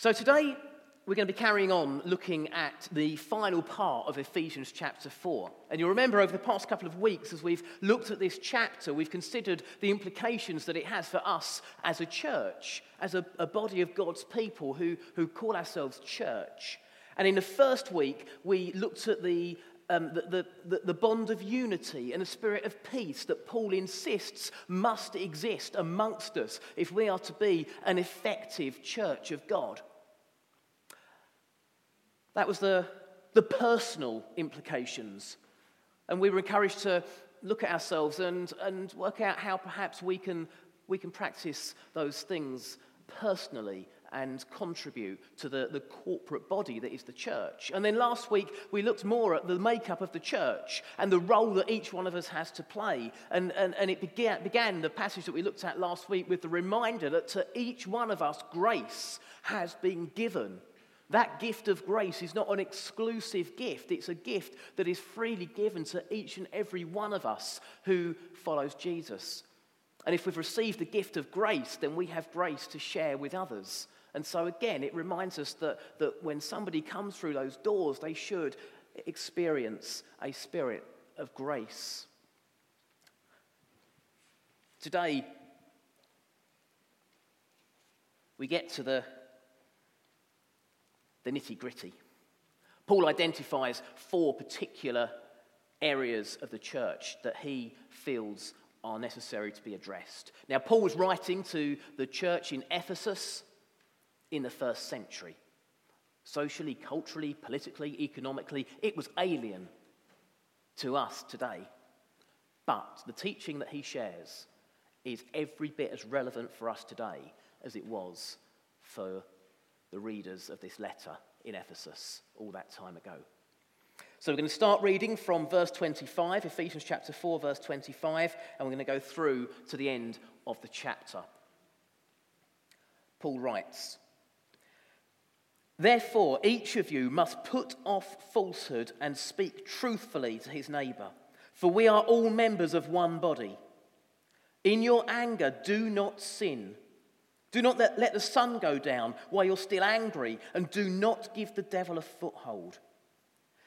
So today we're going to be carrying on looking at the final part of Ephesians chapter 4. And you'll remember over the past couple of weeks, as we've looked at this chapter, we've considered the implications that it has for us as a church, as a, a body of God's people who, who call ourselves church. And in the first week, we looked at the um, the, the, the, bond of unity and the spirit of peace that Paul insists must exist amongst us if we are to be an effective church of God. That was the, the personal implications. And we were encouraged to look at ourselves and, and work out how perhaps we can, we can practice those things personally and contribute to the, the corporate body that is the church. And then last week, we looked more at the makeup of the church and the role that each one of us has to play. And, and, and it began, began the passage that we looked at last week with the reminder that to each one of us, grace has been given. That gift of grace is not an exclusive gift, it's a gift that is freely given to each and every one of us who follows Jesus. And if we've received the gift of grace, then we have grace to share with others. And so, again, it reminds us that, that when somebody comes through those doors, they should experience a spirit of grace. Today, we get to the, the nitty gritty. Paul identifies four particular areas of the church that he feels are necessary to be addressed. Now, Paul was writing to the church in Ephesus in the first century. Socially, culturally, politically, economically, it was alien to us today. But the teaching that he shares is every bit as relevant for us today as it was for the readers of this letter in Ephesus all that time ago. So we're going to start reading from verse 25, Ephesians chapter 4, verse 25, and we're going to go through to the end of the chapter. Paul writes, Therefore, each of you must put off falsehood and speak truthfully to his neighbor, for we are all members of one body. In your anger, do not sin. Do not let, the sun go down while you're still angry, and do not give the devil a foothold.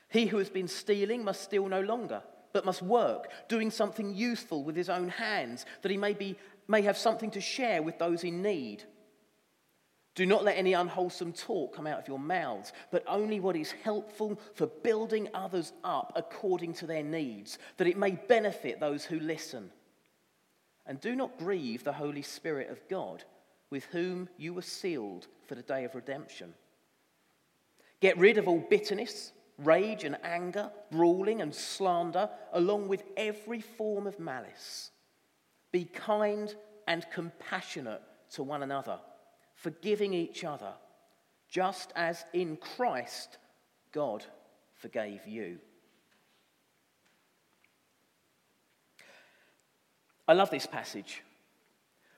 He who has been stealing must steal no longer, but must work, doing something useful with his own hands, that he may, be, may have something to share with those in need. Do not let any unwholesome talk come out of your mouths, but only what is helpful for building others up according to their needs, that it may benefit those who listen. And do not grieve the Holy Spirit of God, with whom you were sealed for the day of redemption. Get rid of all bitterness, rage and anger, brawling and slander, along with every form of malice. Be kind and compassionate to one another forgiving each other, just as in Christ God forgave you. I love this passage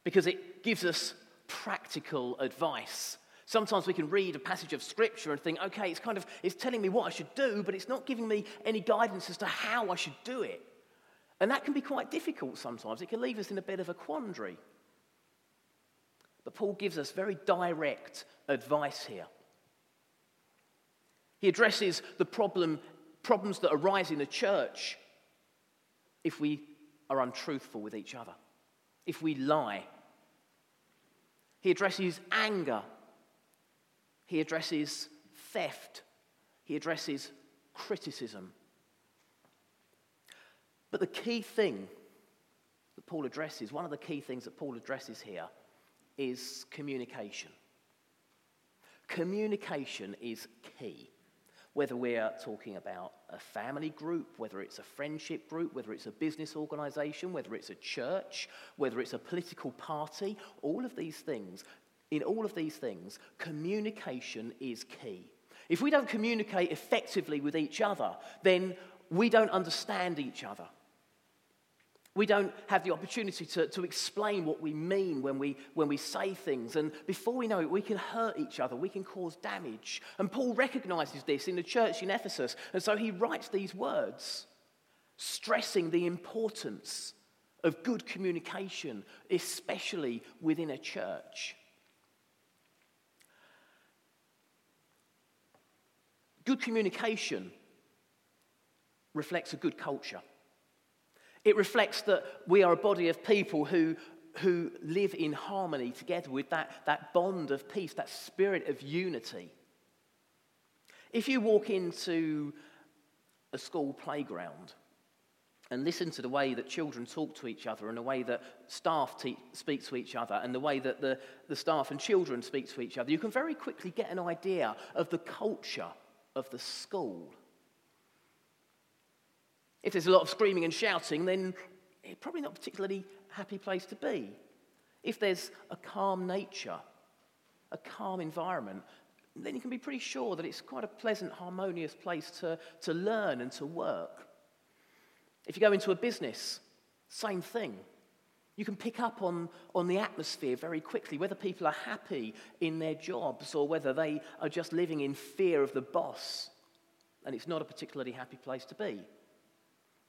because it gives us practical advice. Sometimes we can read a passage of scripture and think, okay, it's kind of it's telling me what I should do, but it's not giving me any guidance as to how I should do it. And that can be quite difficult sometimes. It can leave us in a bit of a quandary. But Paul gives us very direct advice here. He addresses the problem, problems that arise in the church if we are untruthful with each other, if we lie. He addresses anger. He addresses theft. He addresses criticism. But the key thing that Paul addresses, one of the key things that Paul addresses here, is communication. Communication is key. Whether we're talking about a family group, whether it's a friendship group, whether it's a business organization, whether it's a church, whether it's a political party, all of these things, in all of these things, communication is key. If we don't communicate effectively with each other, then we don't understand each other. We don't have the opportunity to, to explain what we mean when we, when we say things. And before we know it, we can hurt each other. We can cause damage. And Paul recognizes this in the church in Ephesus. And so he writes these words, stressing the importance of good communication, especially within a church. Good communication reflects a good culture. It reflects that we are a body of people who, who live in harmony together with that, that bond of peace, that spirit of unity. If you walk into a school playground and listen to the way that children talk to each other and the way that staff te- speak to each other and the way that the, the staff and children speak to each other, you can very quickly get an idea of the culture of the school. If there's a lot of screaming and shouting, then it's probably not a particularly happy place to be. If there's a calm nature, a calm environment, then you can be pretty sure that it's quite a pleasant, harmonious place to, to learn and to work. If you go into a business, same thing. You can pick up on, on the atmosphere very quickly, whether people are happy in their jobs or whether they are just living in fear of the boss. And it's not a particularly happy place to be.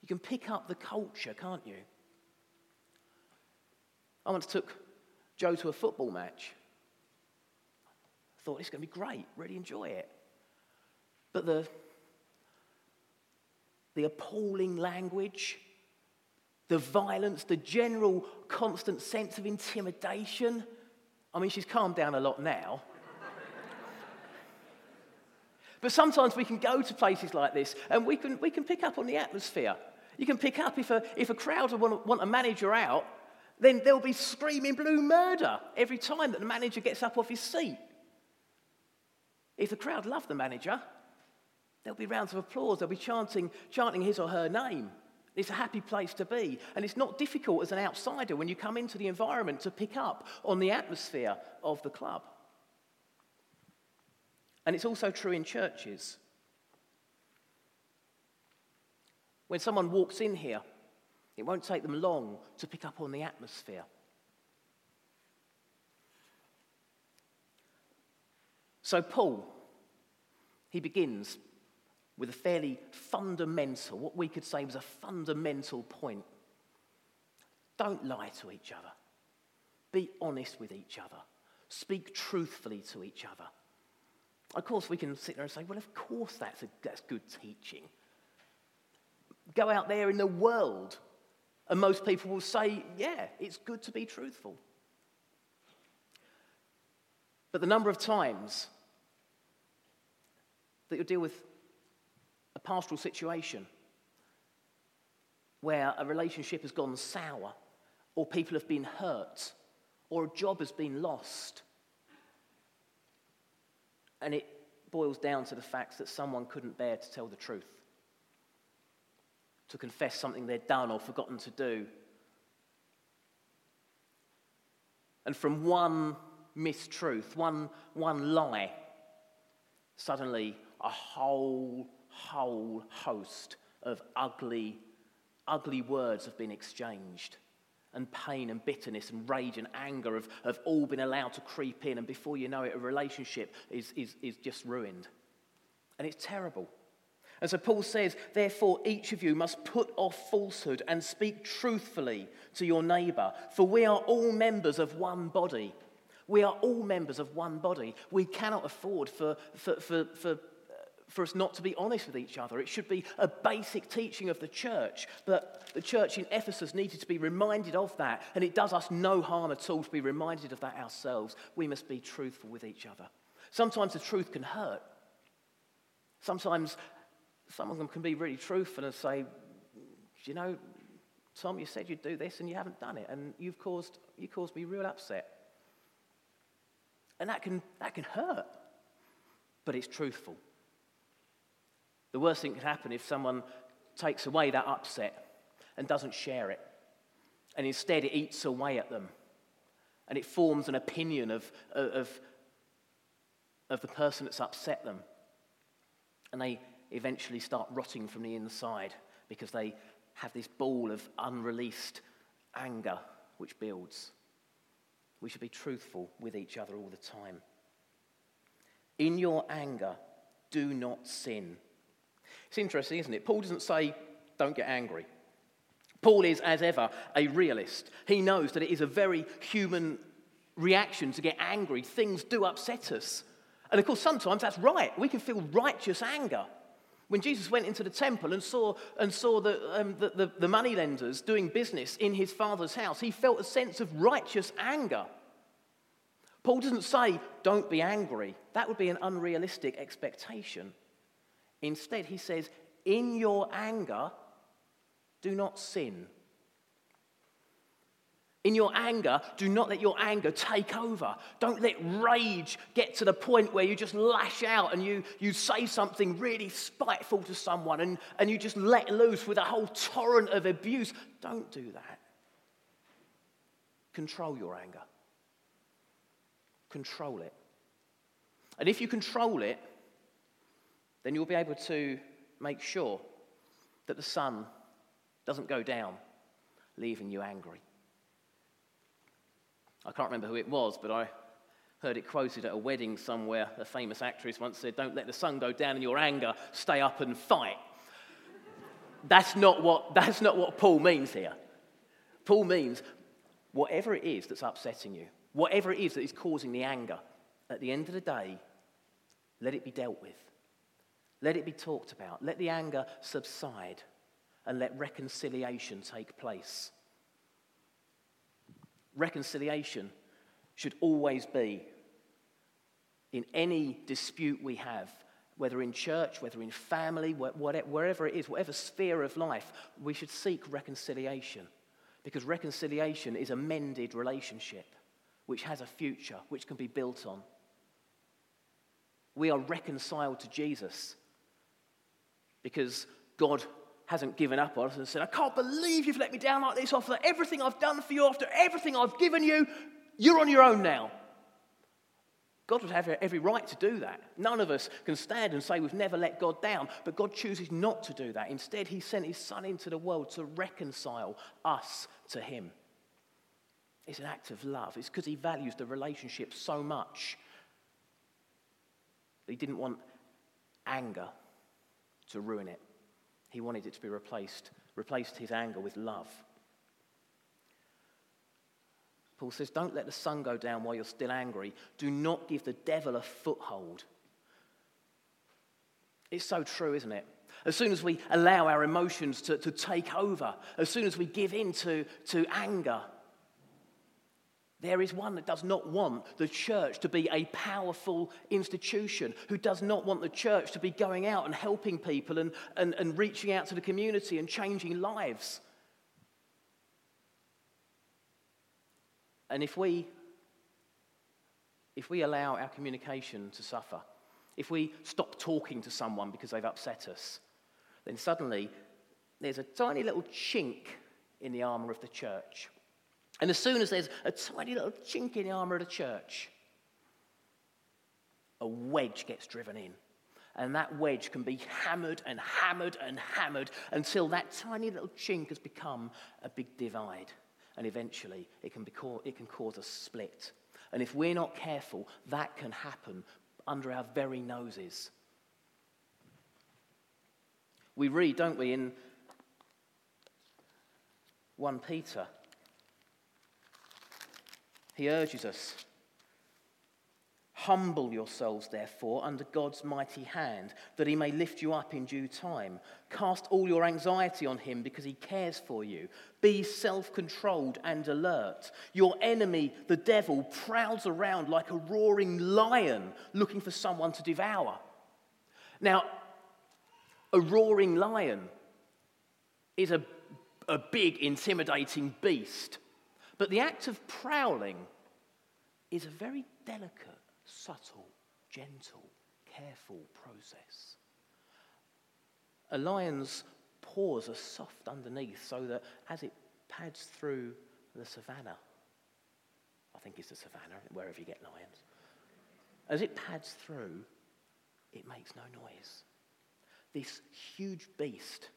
You can pick up the culture, can't you? I once took Joe to a football match thought it's going to be great, really enjoy it. But the, the appalling language, the violence, the general constant sense of intimidation. I mean, she's calmed down a lot now. but sometimes we can go to places like this and we can, we can pick up on the atmosphere. You can pick up if a, if a crowd want, want a manager out, then they'll be screaming blue murder every time that the manager gets up off his seat. If the crowd love the manager, there'll be rounds of applause. They'll be chanting, chanting his or her name. It's a happy place to be. And it's not difficult as an outsider when you come into the environment to pick up on the atmosphere of the club. And it's also true in churches. When someone walks in here, it won't take them long to pick up on the atmosphere. So, Paul, he begins with a fairly fundamental, what we could say was a fundamental point. Don't lie to each other. Be honest with each other. Speak truthfully to each other. Of course, we can sit there and say, well, of course, that's, a, that's good teaching. Go out there in the world, and most people will say, yeah, it's good to be truthful. But the number of times that you'll deal with a pastoral situation where a relationship has gone sour, or people have been hurt, or a job has been lost. And it boils down to the fact that someone couldn't bear to tell the truth, to confess something they'd done or forgotten to do. And from one mistruth, one, one lie, suddenly a whole, whole host of ugly, ugly words have been exchanged. And pain and bitterness and rage and anger have, have all been allowed to creep in. And before you know it, a relationship is, is, is just ruined. And it's terrible. And so Paul says, therefore, each of you must put off falsehood and speak truthfully to your neighbor, for we are all members of one body. We are all members of one body. We cannot afford for, for, for, for for us not to be honest with each other. It should be a basic teaching of the church. But the church in Ephesus needed to be reminded of that. And it does us no harm at all to be reminded of that ourselves. We must be truthful with each other. Sometimes the truth can hurt. Sometimes some of them can be really truthful and say, you know, Tom, you said you'd do this and you haven't done it. And you've caused, you caused me real upset. And that can, that can hurt. But it's truthful. The worst thing could happen if someone takes away that upset and doesn't share it, and instead it eats away at them, and it forms an opinion of, of, of the person that's upset them. And they eventually start rotting from the inside because they have this ball of unreleased anger which builds. We should be truthful with each other all the time. In your anger, do not sin. It's interesting, isn't it? Paul doesn't say, don't get angry. Paul is, as ever, a realist. He knows that it is a very human reaction to get angry. Things do upset us. And of course, sometimes that's right. We can feel righteous anger. When Jesus went into the temple and saw, and saw the, um, the, the, the money lenders doing business in his father's house, he felt a sense of righteous anger. Paul doesn't say, don't be angry. That would be an unrealistic expectation. Instead, he says, in your anger, do not sin. In your anger, do not let your anger take over. Don't let rage get to the point where you just lash out and you, you say something really spiteful to someone and, and you just let loose with a whole torrent of abuse. Don't do that. Control your anger. Control it. And if you control it, then you'll be able to make sure that the sun doesn't go down, leaving you angry. I can't remember who it was, but I heard it quoted at a wedding somewhere. A famous actress once said, Don't let the sun go down in your anger, stay up and fight. That's not what, that's not what Paul means here. Paul means whatever it is that's upsetting you, whatever it is that is causing the anger, at the end of the day, let it be dealt with. Let it be talked about. Let the anger subside and let reconciliation take place reconciliation should always be in any dispute we have, whether in church, whether in family, wherever it is, whatever sphere of life, we should seek reconciliation. Because reconciliation is a mended relationship which has a future, which can be built on. We are reconciled to Jesus because God hasn't given up on us and said, I can't believe you've let me down like this after everything I've done for you, after everything I've given you. You're on your own now. God would have every right to do that. None of us can stand and say we've never let God down, but God chooses not to do that. Instead, He sent His Son into the world to reconcile us to Him. It's an act of love. It's because He values the relationship so much that He didn't want anger to ruin it. He wanted it to be replaced, replaced his anger with love. Paul says, Don't let the sun go down while you're still angry. Do not give the devil a foothold. It's so true, isn't it? As soon as we allow our emotions to, to take over, as soon as we give in to, to anger, there is one that does not want the church to be a powerful institution, who does not want the church to be going out and helping people and, and, and reaching out to the community and changing lives. And if we, if we allow our communication to suffer, if we stop talking to someone because they've upset us, then suddenly there's a tiny little chink in the armour of the church. And as soon as there's a tiny little chink in the armour of the church, a wedge gets driven in. And that wedge can be hammered and hammered and hammered until that tiny little chink has become a big divide. And eventually it can, be co- it can cause a split. And if we're not careful, that can happen under our very noses. We read, don't we, in 1 Peter he urges us Humble yourselves, therefore, under God's mighty hand, that he may lift you up in due time. Cast all your anxiety on him because he cares for you. Be self controlled and alert. Your enemy, the devil, prowls around like a roaring lion looking for someone to devour. Now, a roaring lion is a, a big, intimidating beast. But the act of prowling is a very delicate, subtle, gentle, careful process. A lion's paws are soft underneath so that as it pads through the savannah, I think it's the savannah, wherever you get lions, as it pads through, it makes no noise. This huge beast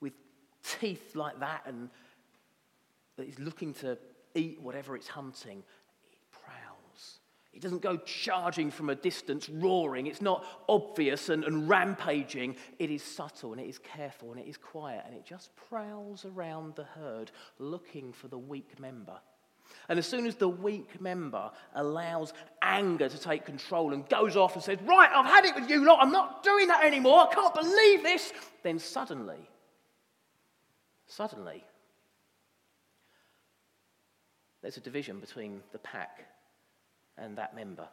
with teeth like that and that is looking to eat whatever it's hunting, it prowls. It doesn't go charging from a distance, roaring. It's not obvious and, and rampaging. It is subtle and it is careful and it is quiet and it just prowls around the herd looking for the weak member. And as soon as the weak member allows anger to take control and goes off and says, Right, I've had it with you lot, I'm not doing that anymore, I can't believe this, then suddenly, suddenly, there's a division between the pack and that member.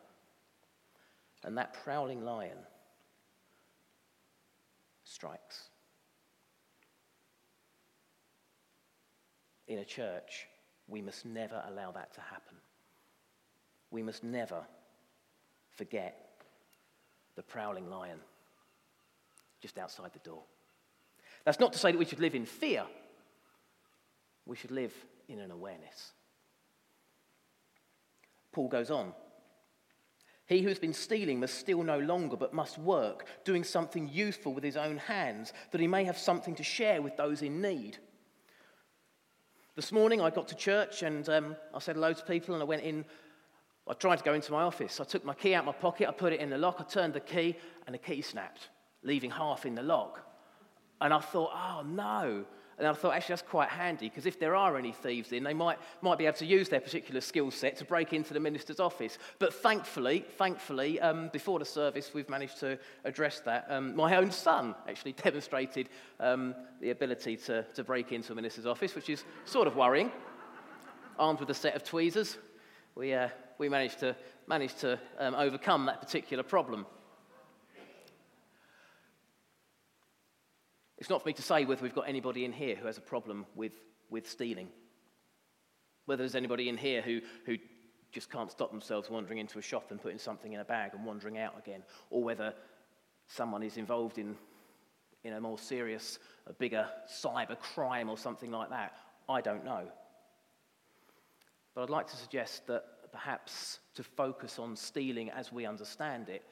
And that prowling lion strikes. In a church, we must never allow that to happen. We must never forget the prowling lion just outside the door. That's not to say that we should live in fear, we should live in an awareness. Paul goes on. He who has been stealing must steal no longer, but must work, doing something useful with his own hands, that he may have something to share with those in need. This morning I got to church and um, I said hello to people and I went in. I tried to go into my office. I took my key out of my pocket, I put it in the lock, I turned the key, and the key snapped, leaving half in the lock. And I thought, oh no. And I thought, actually, that's quite handy because if there are any thieves in, they might, might be able to use their particular skill set to break into the minister's office. But thankfully, thankfully, um, before the service, we've managed to address that. Um, my own son actually demonstrated um, the ability to, to break into a minister's office, which is sort of worrying. Armed with a set of tweezers, we, uh, we managed to, managed to um, overcome that particular problem. It's not for me to say whether we've got anybody in here who has a problem with, with stealing. Whether there's anybody in here who, who just can't stop themselves wandering into a shop and putting something in a bag and wandering out again. Or whether someone is involved in, in a more serious, a bigger cyber crime or something like that. I don't know. But I'd like to suggest that perhaps to focus on stealing as we understand it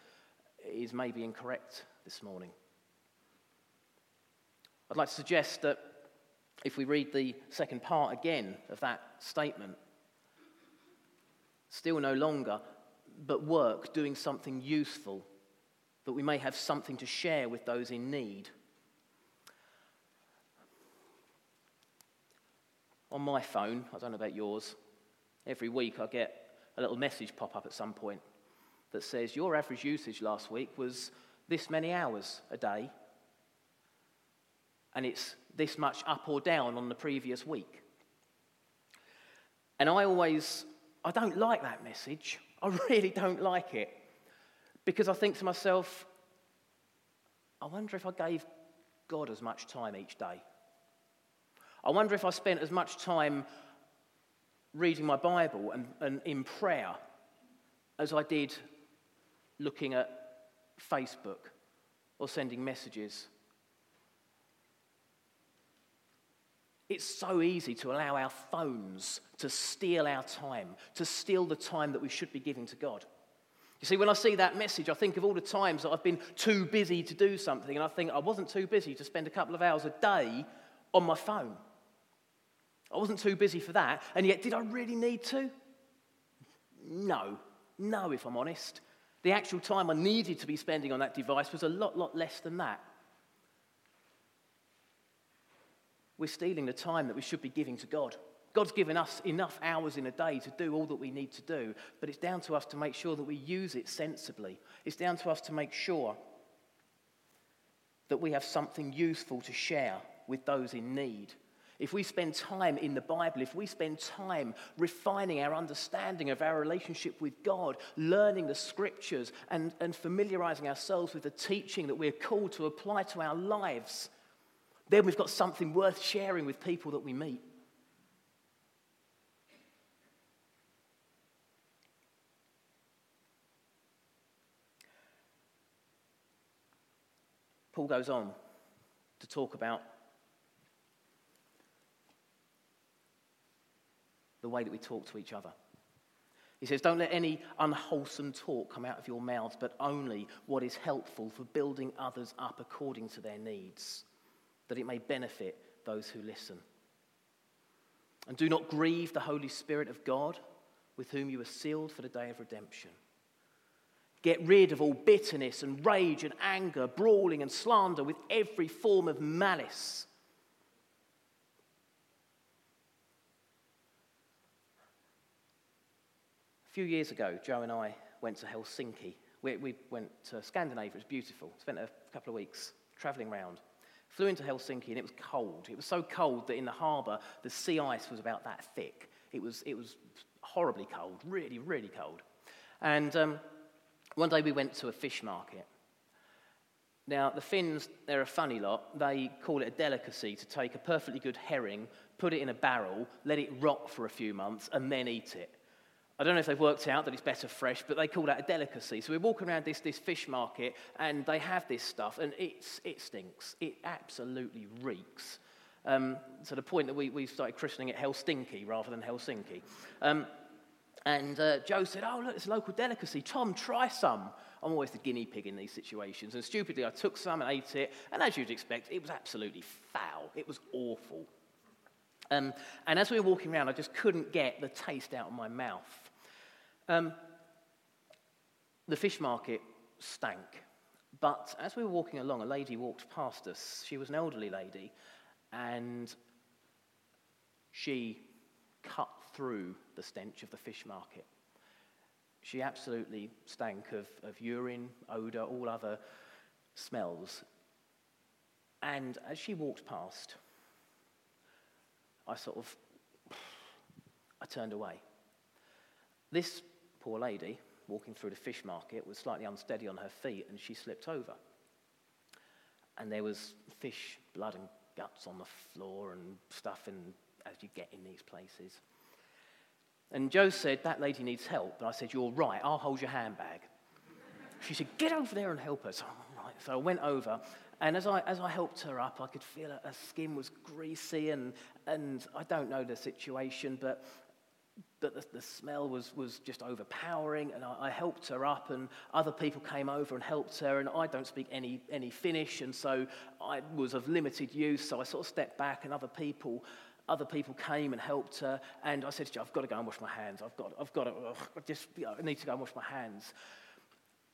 is maybe incorrect this morning. I'd like to suggest that if we read the second part again of that statement, still no longer, but work doing something useful, that we may have something to share with those in need. On my phone, I don't know about yours, every week I get a little message pop up at some point that says, Your average usage last week was this many hours a day and it's this much up or down on the previous week. And I always, I don't like that message. I really don't like it. Because I think to myself, I wonder if I gave God as much time each day. I wonder if I spent as much time reading my Bible and, and in prayer as I did looking at Facebook or sending messages It's so easy to allow our phones to steal our time, to steal the time that we should be giving to God. You see, when I see that message, I think of all the times that I've been too busy to do something, and I think I wasn't too busy to spend a couple of hours a day on my phone. I wasn't too busy for that, and yet did I really need to? No, no, if I'm honest. The actual time I needed to be spending on that device was a lot, lot less than that. We're stealing the time that we should be giving to God. God's given us enough hours in a day to do all that we need to do, but it's down to us to make sure that we use it sensibly. It's down to us to make sure that we have something useful to share with those in need. If we spend time in the Bible, if we spend time refining our understanding of our relationship with God, learning the scriptures, and, and familiarizing ourselves with the teaching that we're called to apply to our lives, then we've got something worth sharing with people that we meet. Paul goes on to talk about the way that we talk to each other. He says, Don't let any unwholesome talk come out of your mouths, but only what is helpful for building others up according to their needs that it may benefit those who listen. And do not grieve the Holy Spirit of God, with whom you are sealed for the day of redemption. Get rid of all bitterness and rage and anger, brawling and slander with every form of malice. A few years ago, Joe and I went to Helsinki. We, we went to Scandinavia, it was beautiful. Spent a couple of weeks traveling around. Flew into Helsinki and it was cold. It was so cold that in the harbour, the sea ice was about that thick. It was, it was horribly cold, really, really cold. And um, one day we went to a fish market. Now, the Finns, they're a funny lot. They call it a delicacy to take a perfectly good herring, put it in a barrel, let it rot for a few months, and then eat it. I don't know if they've worked out that it's better fresh, but they call that a delicacy. So we're walking around this, this fish market, and they have this stuff, and it's, it stinks. It absolutely reeks. Um, to the point that we, we started christening it Helstinky rather than Helsinki. Um, and uh, Joe said, Oh, look, it's a local delicacy. Tom, try some. I'm always the guinea pig in these situations. And stupidly, I took some and ate it. And as you'd expect, it was absolutely foul. It was awful. Um, and as we were walking around, I just couldn't get the taste out of my mouth. Um, the fish market stank. But as we were walking along, a lady walked past us. She was an elderly lady, and she cut through the stench of the fish market. She absolutely stank of, of urine, odour, all other smells. And as she walked past, I sort of, I turned away. This poor lady, walking through the fish market, was slightly unsteady on her feet and she slipped over. And there was fish, blood, and guts on the floor and stuff, and as you get in these places. And Joe said, That lady needs help. And I said, You're right, I'll hold your handbag. She said, Get over there and help her. So, right. so I went over, and as I, as I helped her up, I could feel her, her skin was greasy, and, and I don't know the situation, but, but the, the smell was, was just overpowering. And I, I helped her up, and other people came over and helped her. And I don't speak any, any Finnish, and so I was of limited use, so I sort of stepped back, and other people other people came and helped her, and I said to her, I've got to go and wash my hands. I've got, I've got to, ugh, I just you know, I need to go and wash my hands.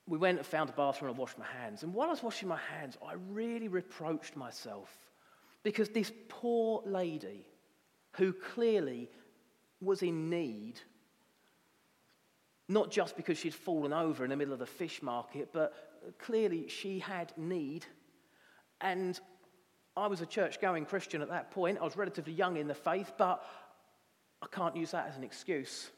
We went and found a bathroom and I washed my hands. And while I was washing my hands, I really reproached myself because this poor lady, who clearly was in need, not just because she'd fallen over in the middle of the fish market, but clearly she had need. And I was a church going Christian at that point. I was relatively young in the faith, but I can't use that as an excuse.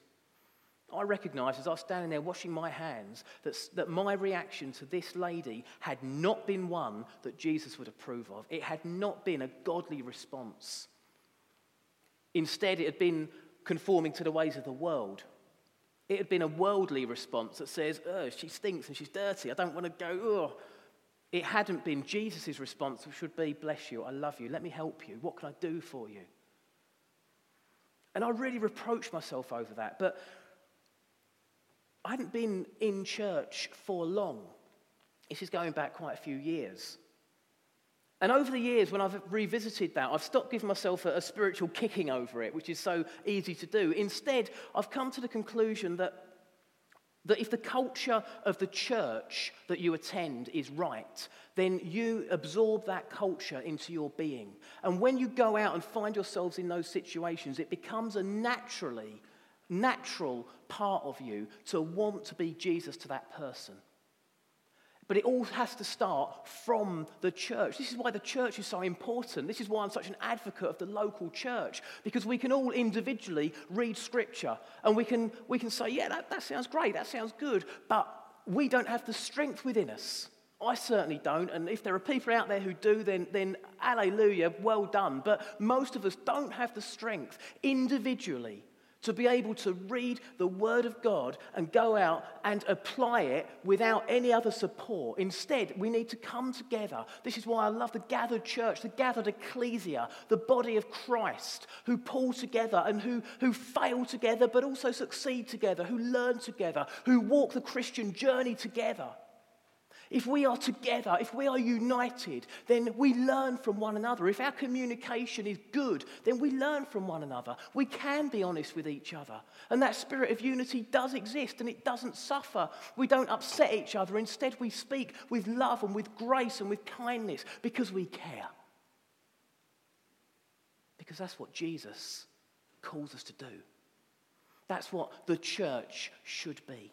I recognised as I was standing there washing my hands that, that my reaction to this lady had not been one that Jesus would approve of. It had not been a godly response. Instead, it had been conforming to the ways of the world. It had been a worldly response that says, oh, she stinks and she's dirty. I don't want to go, oh, it hadn't been Jesus' response, which would be, Bless you, I love you, let me help you, what can I do for you? And I really reproached myself over that, but I hadn't been in church for long. This is going back quite a few years. And over the years, when I've revisited that, I've stopped giving myself a, a, spiritual kicking over it, which is so easy to do. Instead, I've come to the conclusion that that if the culture of the church that you attend is right, then you absorb that culture into your being. And when you go out and find yourselves in those situations, it becomes a naturally, natural part of you to want to be Jesus to that person. But it all has to start from the church. This is why the church is so important. This is why I'm such an advocate of the local church, because we can all individually read scripture and we can, we can say, yeah, that, that sounds great, that sounds good, but we don't have the strength within us. I certainly don't, and if there are people out there who do, then, then hallelujah, well done. But most of us don't have the strength individually to be able to read the Word of God and go out and apply it without any other support. Instead, we need to come together. This is why I love the gathered church, the gathered ecclesia, the body of Christ, who pull together and who, who fail together but also succeed together, who learn together, who walk the Christian journey together. If we are together, if we are united, then we learn from one another. If our communication is good, then we learn from one another. We can be honest with each other. And that spirit of unity does exist and it doesn't suffer. We don't upset each other. Instead, we speak with love and with grace and with kindness because we care. Because that's what Jesus calls us to do. That's what the church should be.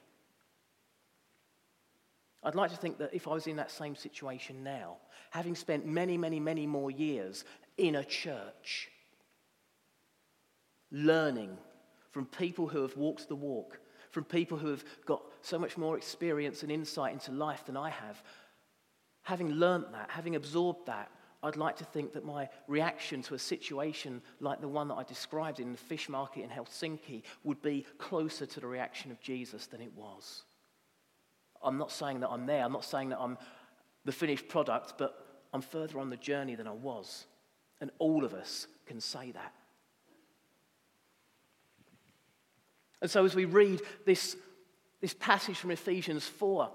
I'd like to think that if I was in that same situation now, having spent many, many, many more years in a church, learning from people who have walked the walk, from people who have got so much more experience and insight into life than I have, having learnt that, having absorbed that, I'd like to think that my reaction to a situation like the one that I described in the fish market in Helsinki would be closer to the reaction of Jesus than it was. I'm not saying that I'm there, I'm not saying that I'm the finished product, but I'm further on the journey than I was. And all of us can say that. And so, as we read this, this passage from Ephesians 4,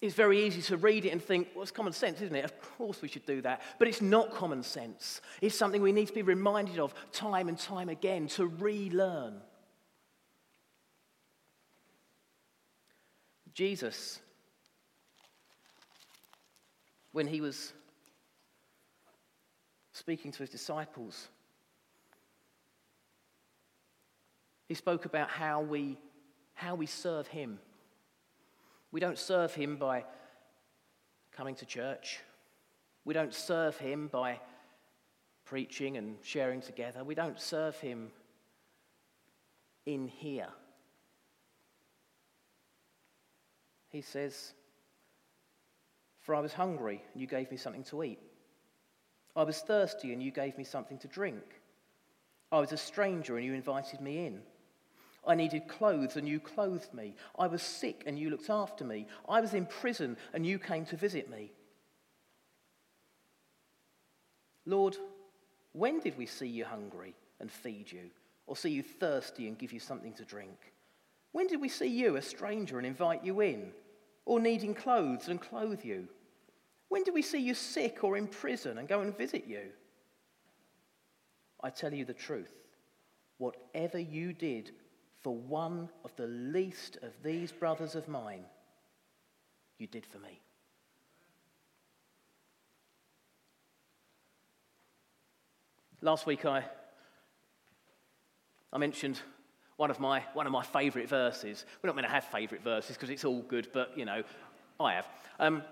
it's very easy to read it and think, well, it's common sense, isn't it? Of course we should do that. But it's not common sense. It's something we need to be reminded of time and time again to relearn. Jesus, when he was speaking to his disciples, he spoke about how we, how we serve him. We don't serve him by coming to church. We don't serve him by preaching and sharing together. We don't serve him in here. He says, For I was hungry, and you gave me something to eat. I was thirsty, and you gave me something to drink. I was a stranger, and you invited me in. I needed clothes and you clothed me. I was sick and you looked after me. I was in prison and you came to visit me. Lord, when did we see you hungry and feed you, or see you thirsty and give you something to drink? When did we see you, a stranger, and invite you in, or needing clothes and clothe you? When do we see you sick or in prison and go and visit you? I tell you the truth. Whatever you did for one of the least of these brothers of mine, you did for me. Last week I, I mentioned one of my, one of my favourite verses. We're not going to have favourite verses because it's all good, but you know, I have. Um,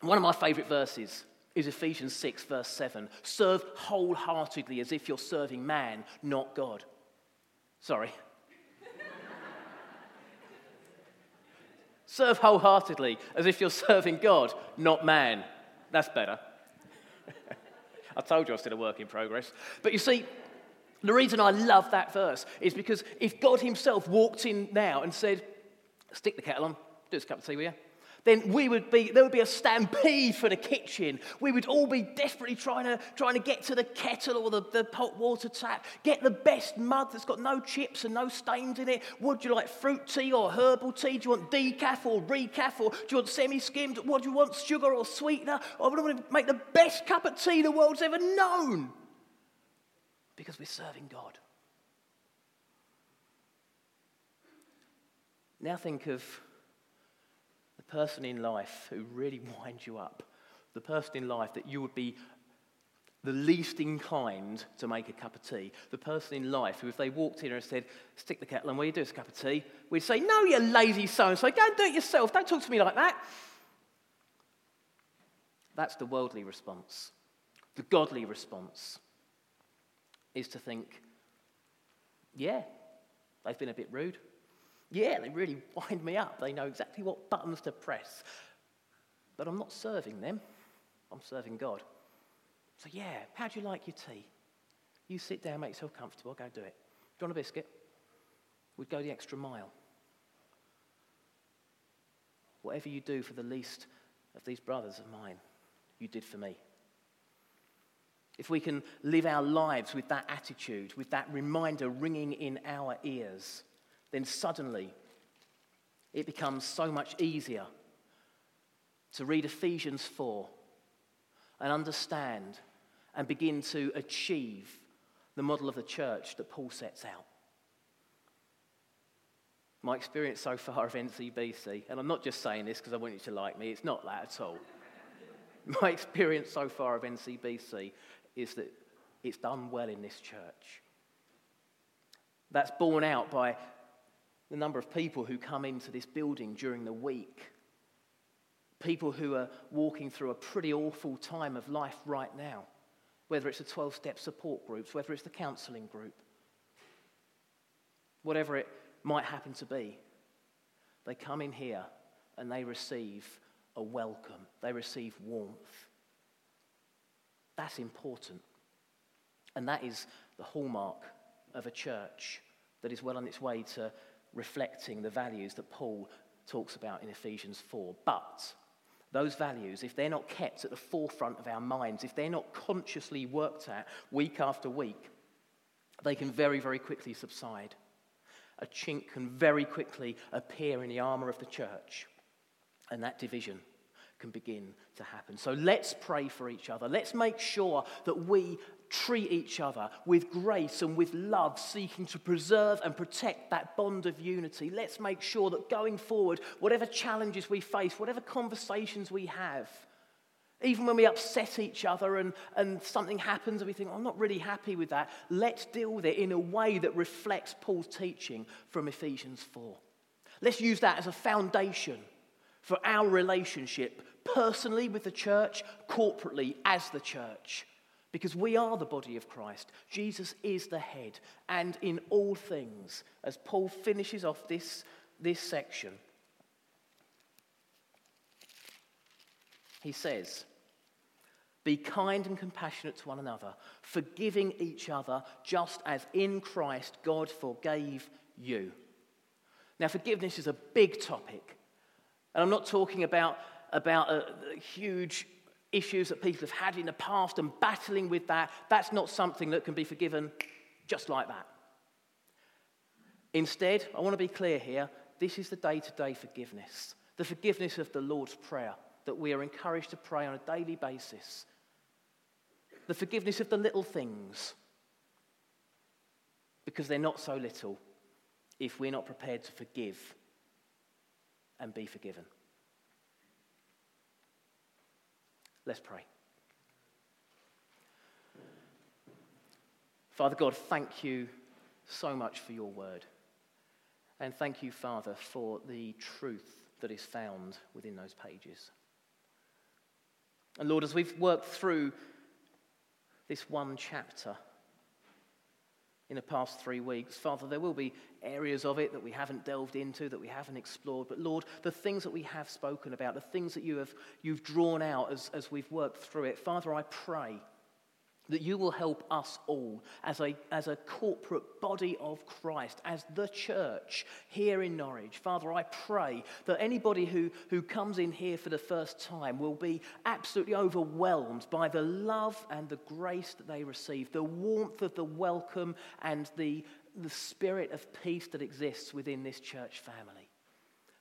one of my favourite verses is Ephesians 6, verse 7. Serve wholeheartedly as if you're serving man, not God. Sorry, Serve wholeheartedly as if you're serving God, not man. That's better. I told you I was still a work in progress. But you see, the reason I love that verse is because if God Himself walked in now and said, Stick the kettle on, do this cup of tea with you then we would be, there would be a stampede for the kitchen. We would all be desperately trying to, trying to get to the kettle or the, the hot water tap, get the best mug that's got no chips and no stains in it. Would you like fruit tea or herbal tea? Do you want decaf or recaf or do you want semi-skimmed? What do you want, sugar or sweetener? I would want to make the best cup of tea the world's ever known because we're serving God. Now think of the person in life who really winds you up, the person in life that you would be the least inclined to make a cup of tea, the person in life who, if they walked in and said, Stick the kettle on, will you do a cup of tea? We'd say, No, you lazy so and so, go and do it yourself. Don't talk to me like that. That's the worldly response. The godly response is to think, Yeah, they've been a bit rude. Yeah, they really wind me up. They know exactly what buttons to press. But I'm not serving them, I'm serving God. So, yeah, how do you like your tea? You sit down, make yourself comfortable, go do it. Do you want a biscuit? We'd go the extra mile. Whatever you do for the least of these brothers of mine, you did for me. If we can live our lives with that attitude, with that reminder ringing in our ears, then suddenly it becomes so much easier to read Ephesians 4 and understand and begin to achieve the model of the church that Paul sets out. My experience so far of NCBC, and I'm not just saying this because I want you to like me, it's not that at all. My experience so far of NCBC is that it's done well in this church. That's borne out by the number of people who come into this building during the week, people who are walking through a pretty awful time of life right now, whether it's the 12 step support groups, whether it's the counselling group, whatever it might happen to be, they come in here and they receive a welcome, they receive warmth. That's important. And that is the hallmark of a church that is well on its way to reflecting the values that Paul talks about in Ephesians 4. But those values, if they're not kept at the forefront of our minds, if they're not consciously worked at week after week, they can very, very quickly subside. A chink can very quickly appear in the armour of the church, and that division can begin to happen. So let's pray for each other. Let's make sure that we treat each other with grace and with love, seeking to preserve and protect that bond of unity. Let's make sure that going forward, whatever challenges we face, whatever conversations we have, even when we upset each other and, and something happens and we think, oh, I'm not really happy with that, let's deal with it in a way that reflects Paul's teaching from Ephesians 4. Let's use that as a foundation for our relationship personally with the church, corporately as the church. Because we are the body of Christ. Jesus is the head. And in all things, as Paul finishes off this, this section, he says, Be kind and compassionate to one another, forgiving each other, just as in Christ God forgave you. Now, forgiveness is a big topic. And I'm not talking about, about uh, a huge issues that people have had in the past and battling with that, that's not something that can be forgiven just like that. Instead, I want to be clear here this is the day to day forgiveness, the forgiveness of the Lord's Prayer that we are encouraged to pray on a daily basis, the forgiveness of the little things, because they're not so little if we're not prepared to forgive and be forgiven. Let's pray. Father God, thank you so much for your word. And thank you, Father, for the truth that is found within those pages. And Lord, as we've worked through this one chapter, in the past three weeks. Father, there will be areas of it that we haven't delved into, that we haven't explored. But Lord, the things that we have spoken about, the things that you have, you've drawn out as, as we've worked through it, Father, I pray that you will help us all as a, as a corporate body of Christ, as the church here in Norwich. Father, I pray that anybody who, who comes in here for the first time will be absolutely overwhelmed by the love and the grace that they receive, the warmth of the welcome and the, the spirit of peace that exists within this church family.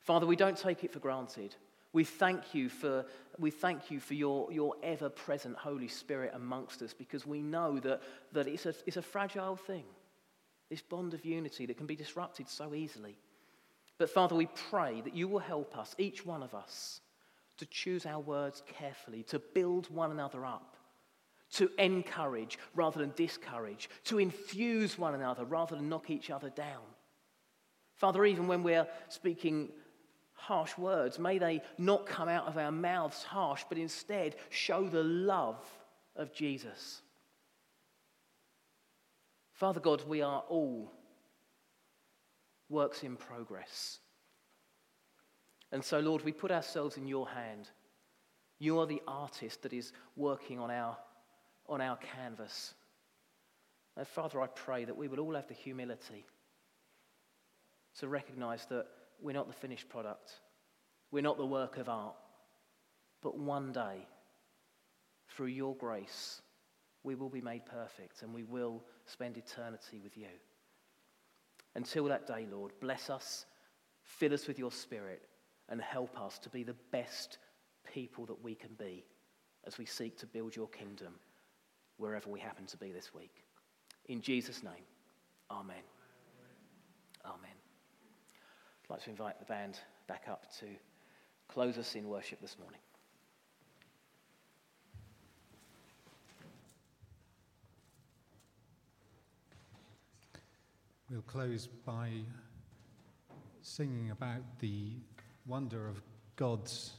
Father, we don't take it for granted. We thank you for, we thank you for your, your ever present Holy Spirit amongst us because we know that, that it's, a, it's a fragile thing, this bond of unity that can be disrupted so easily. But Father, we pray that you will help us, each one of us, to choose our words carefully, to build one another up, to encourage rather than discourage, to infuse one another rather than knock each other down. Father, even when we're speaking harsh words. May they not come out of our mouths harsh, but instead show the love of Jesus. Father God, we are all works in progress. And so, Lord, we put ourselves in your hand. You are the artist that is working on our, on our canvas. And Father, I pray that we would all have the humility to recognize that we're not the finished product. We're not the work of art. But one day, through your grace, we will be made perfect and we will spend eternity with you. Until that day, Lord, bless us, fill us with your spirit, and help us to be the best people that we can be as we seek to build your kingdom wherever we happen to be this week. In Jesus' name, amen. I'd like to invite the band back up to close us in worship this morning. We'll close by singing about the wonder of God's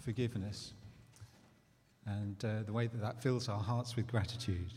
forgiveness and uh, the way that that fills our hearts with gratitude.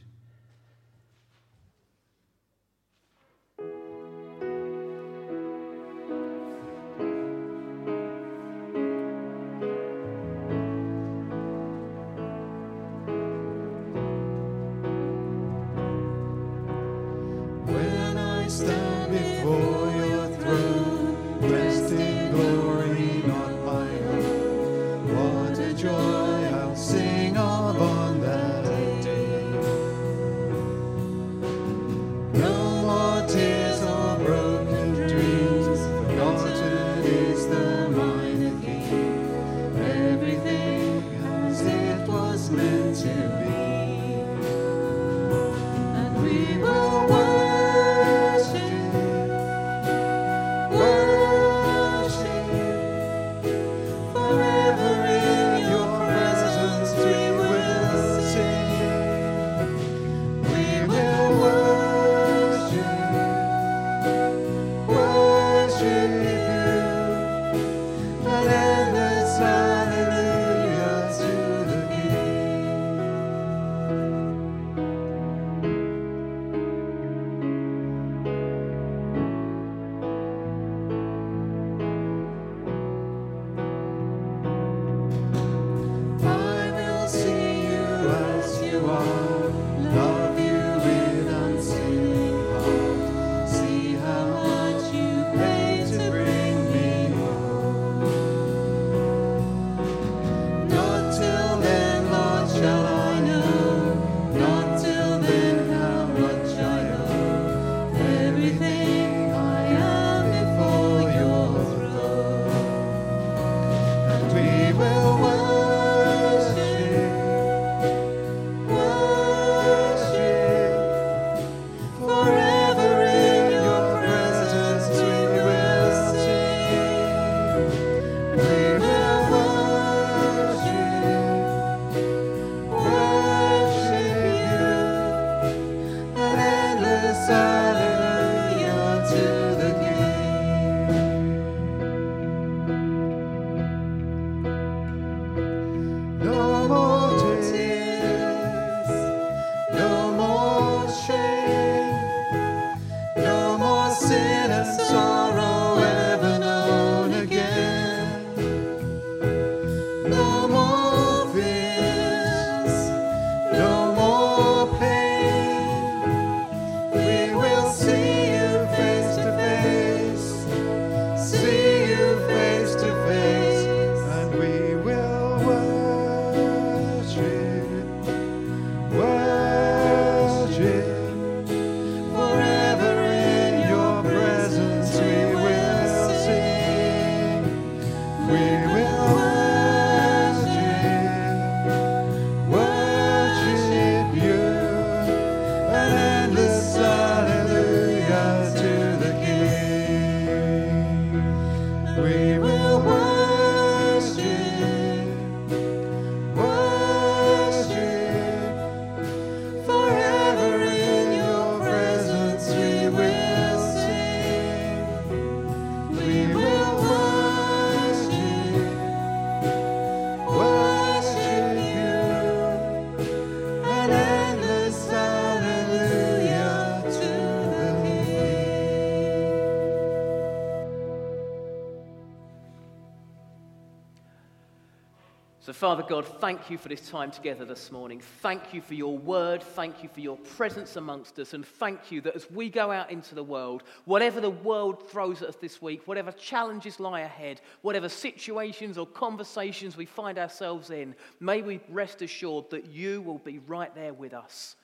Father God, thank you for this time together this morning. Thank you for your word. Thank you for your presence amongst us. And thank you that as we go out into the world, whatever the world throws at us this week, whatever challenges lie ahead, whatever situations or conversations we find ourselves in, may we rest assured that you will be right there with us.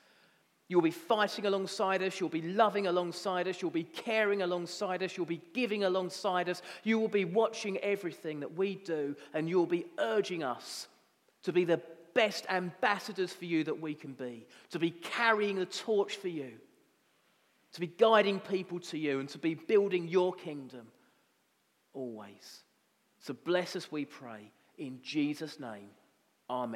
You'll be fighting alongside us. You'll be loving alongside us. You'll be caring alongside us. You'll be giving alongside us. You will be watching everything that we do, and you'll be urging us to be the best ambassadors for you that we can be, to be carrying the torch for you, to be guiding people to you, and to be building your kingdom always. So bless us, we pray, in Jesus' name. Amen.